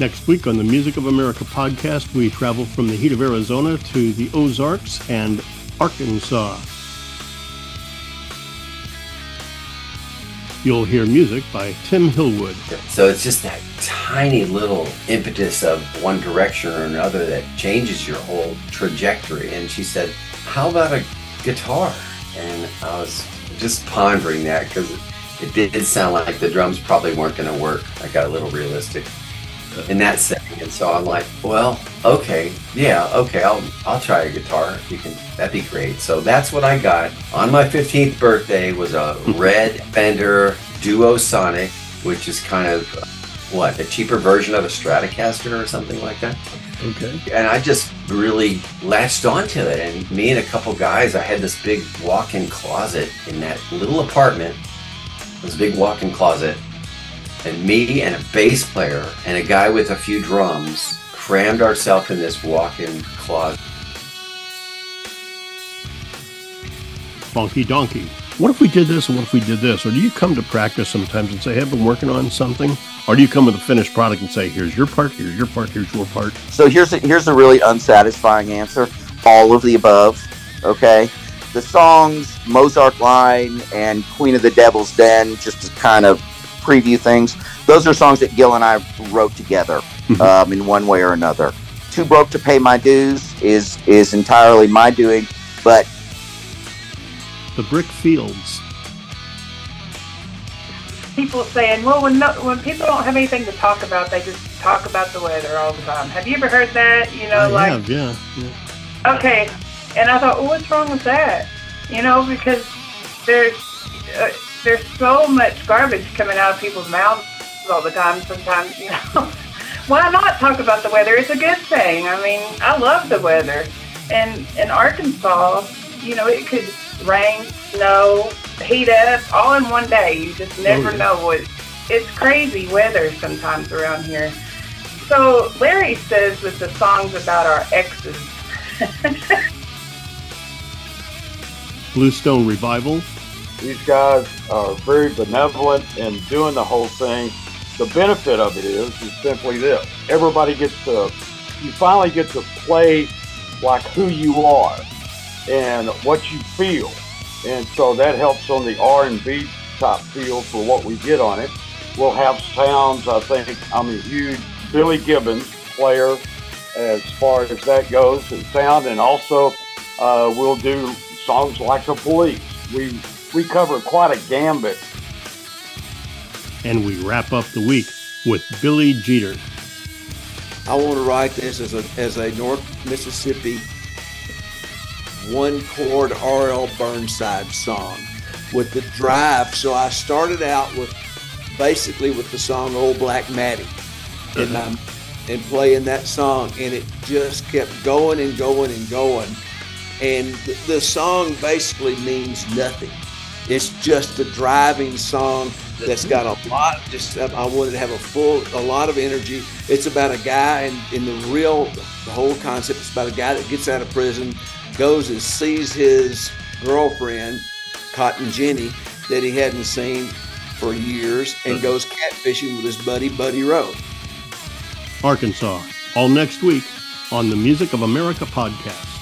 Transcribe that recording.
Next week on the Music of America podcast, we travel from the heat of Arizona to the Ozarks and Arkansas. You'll hear music by Tim Hillwood. So it's just that tiny little impetus of one direction or another that changes your whole trajectory. And she said, How about a guitar? And I was just pondering that because it did sound like the drums probably weren't going to work. I got a little realistic in that setting, and so I'm like, well, okay, yeah, okay, I'll I'll try a guitar. You can, that'd be great. So that's what I got on my 15th birthday. Was a red Fender Duo Sonic, which is kind of what a cheaper version of a Stratocaster or something like that. Okay. And I just really latched onto it. And me and a couple guys, I had this big walk-in closet in that little apartment. This big walk-in closet and me and a bass player and a guy with a few drums crammed ourselves in this walk-in closet. Fonky Donkey. What if we did this and what if we did this? Or do you come to practice sometimes and say, hey, I've been working on something? Or do you come with a finished product and say, here's your part, here's your part, here's your part? So here's a, here's a really unsatisfying answer. All of the above. Okay. The songs Mozart Line and Queen of the Devil's Den, just to kind of preview things. Those are songs that Gil and I wrote together um, in one way or another. Too broke to pay my dues is is entirely my doing, but The Brick Shields. people saying, well, when no, when people don't have anything to talk about, they just talk about the weather all the time. Have you ever heard that? You know, I like have, yeah. yeah. okay, and I thought, well, what's wrong with that? You know, because there's uh, there's so much garbage coming out of people's mouths all the time. Sometimes, you know, why not talk about the weather? It's a good thing. I mean, I love the weather, and in Arkansas, you know, it could rain, snow, heat up all in one day. You just oh, never yeah. know what. It's crazy weather sometimes around here. So Larry says that the song's about our exes. Bluestone Revival. These guys are very benevolent in doing the whole thing. The benefit of it is, is simply this: everybody gets to, you finally get to play like who you are and what you feel, and so that helps on the R and B top feel for what we get on it. We'll have sounds. I think I'm a huge Billy Gibbons player as far as that goes and sound, and also uh, we'll do songs like the Police. We we cover quite a gambit. And we wrap up the week with Billy Jeter. I want to write this as a as a North Mississippi one chord R.L. Burnside song with the drive. So I started out with basically with the song Old Black Mattie and I'm and playing that song and it just kept going and going and going. And the, the song basically means nothing. It's just a driving song that's got a lot. Just um, I wanted to have a full, a lot of energy. It's about a guy, and in the real, the whole concept is about a guy that gets out of prison, goes and sees his girlfriend, Cotton Jenny, that he hadn't seen for years, and goes catfishing with his buddy Buddy Rowe. Arkansas. All next week on the Music of America podcast.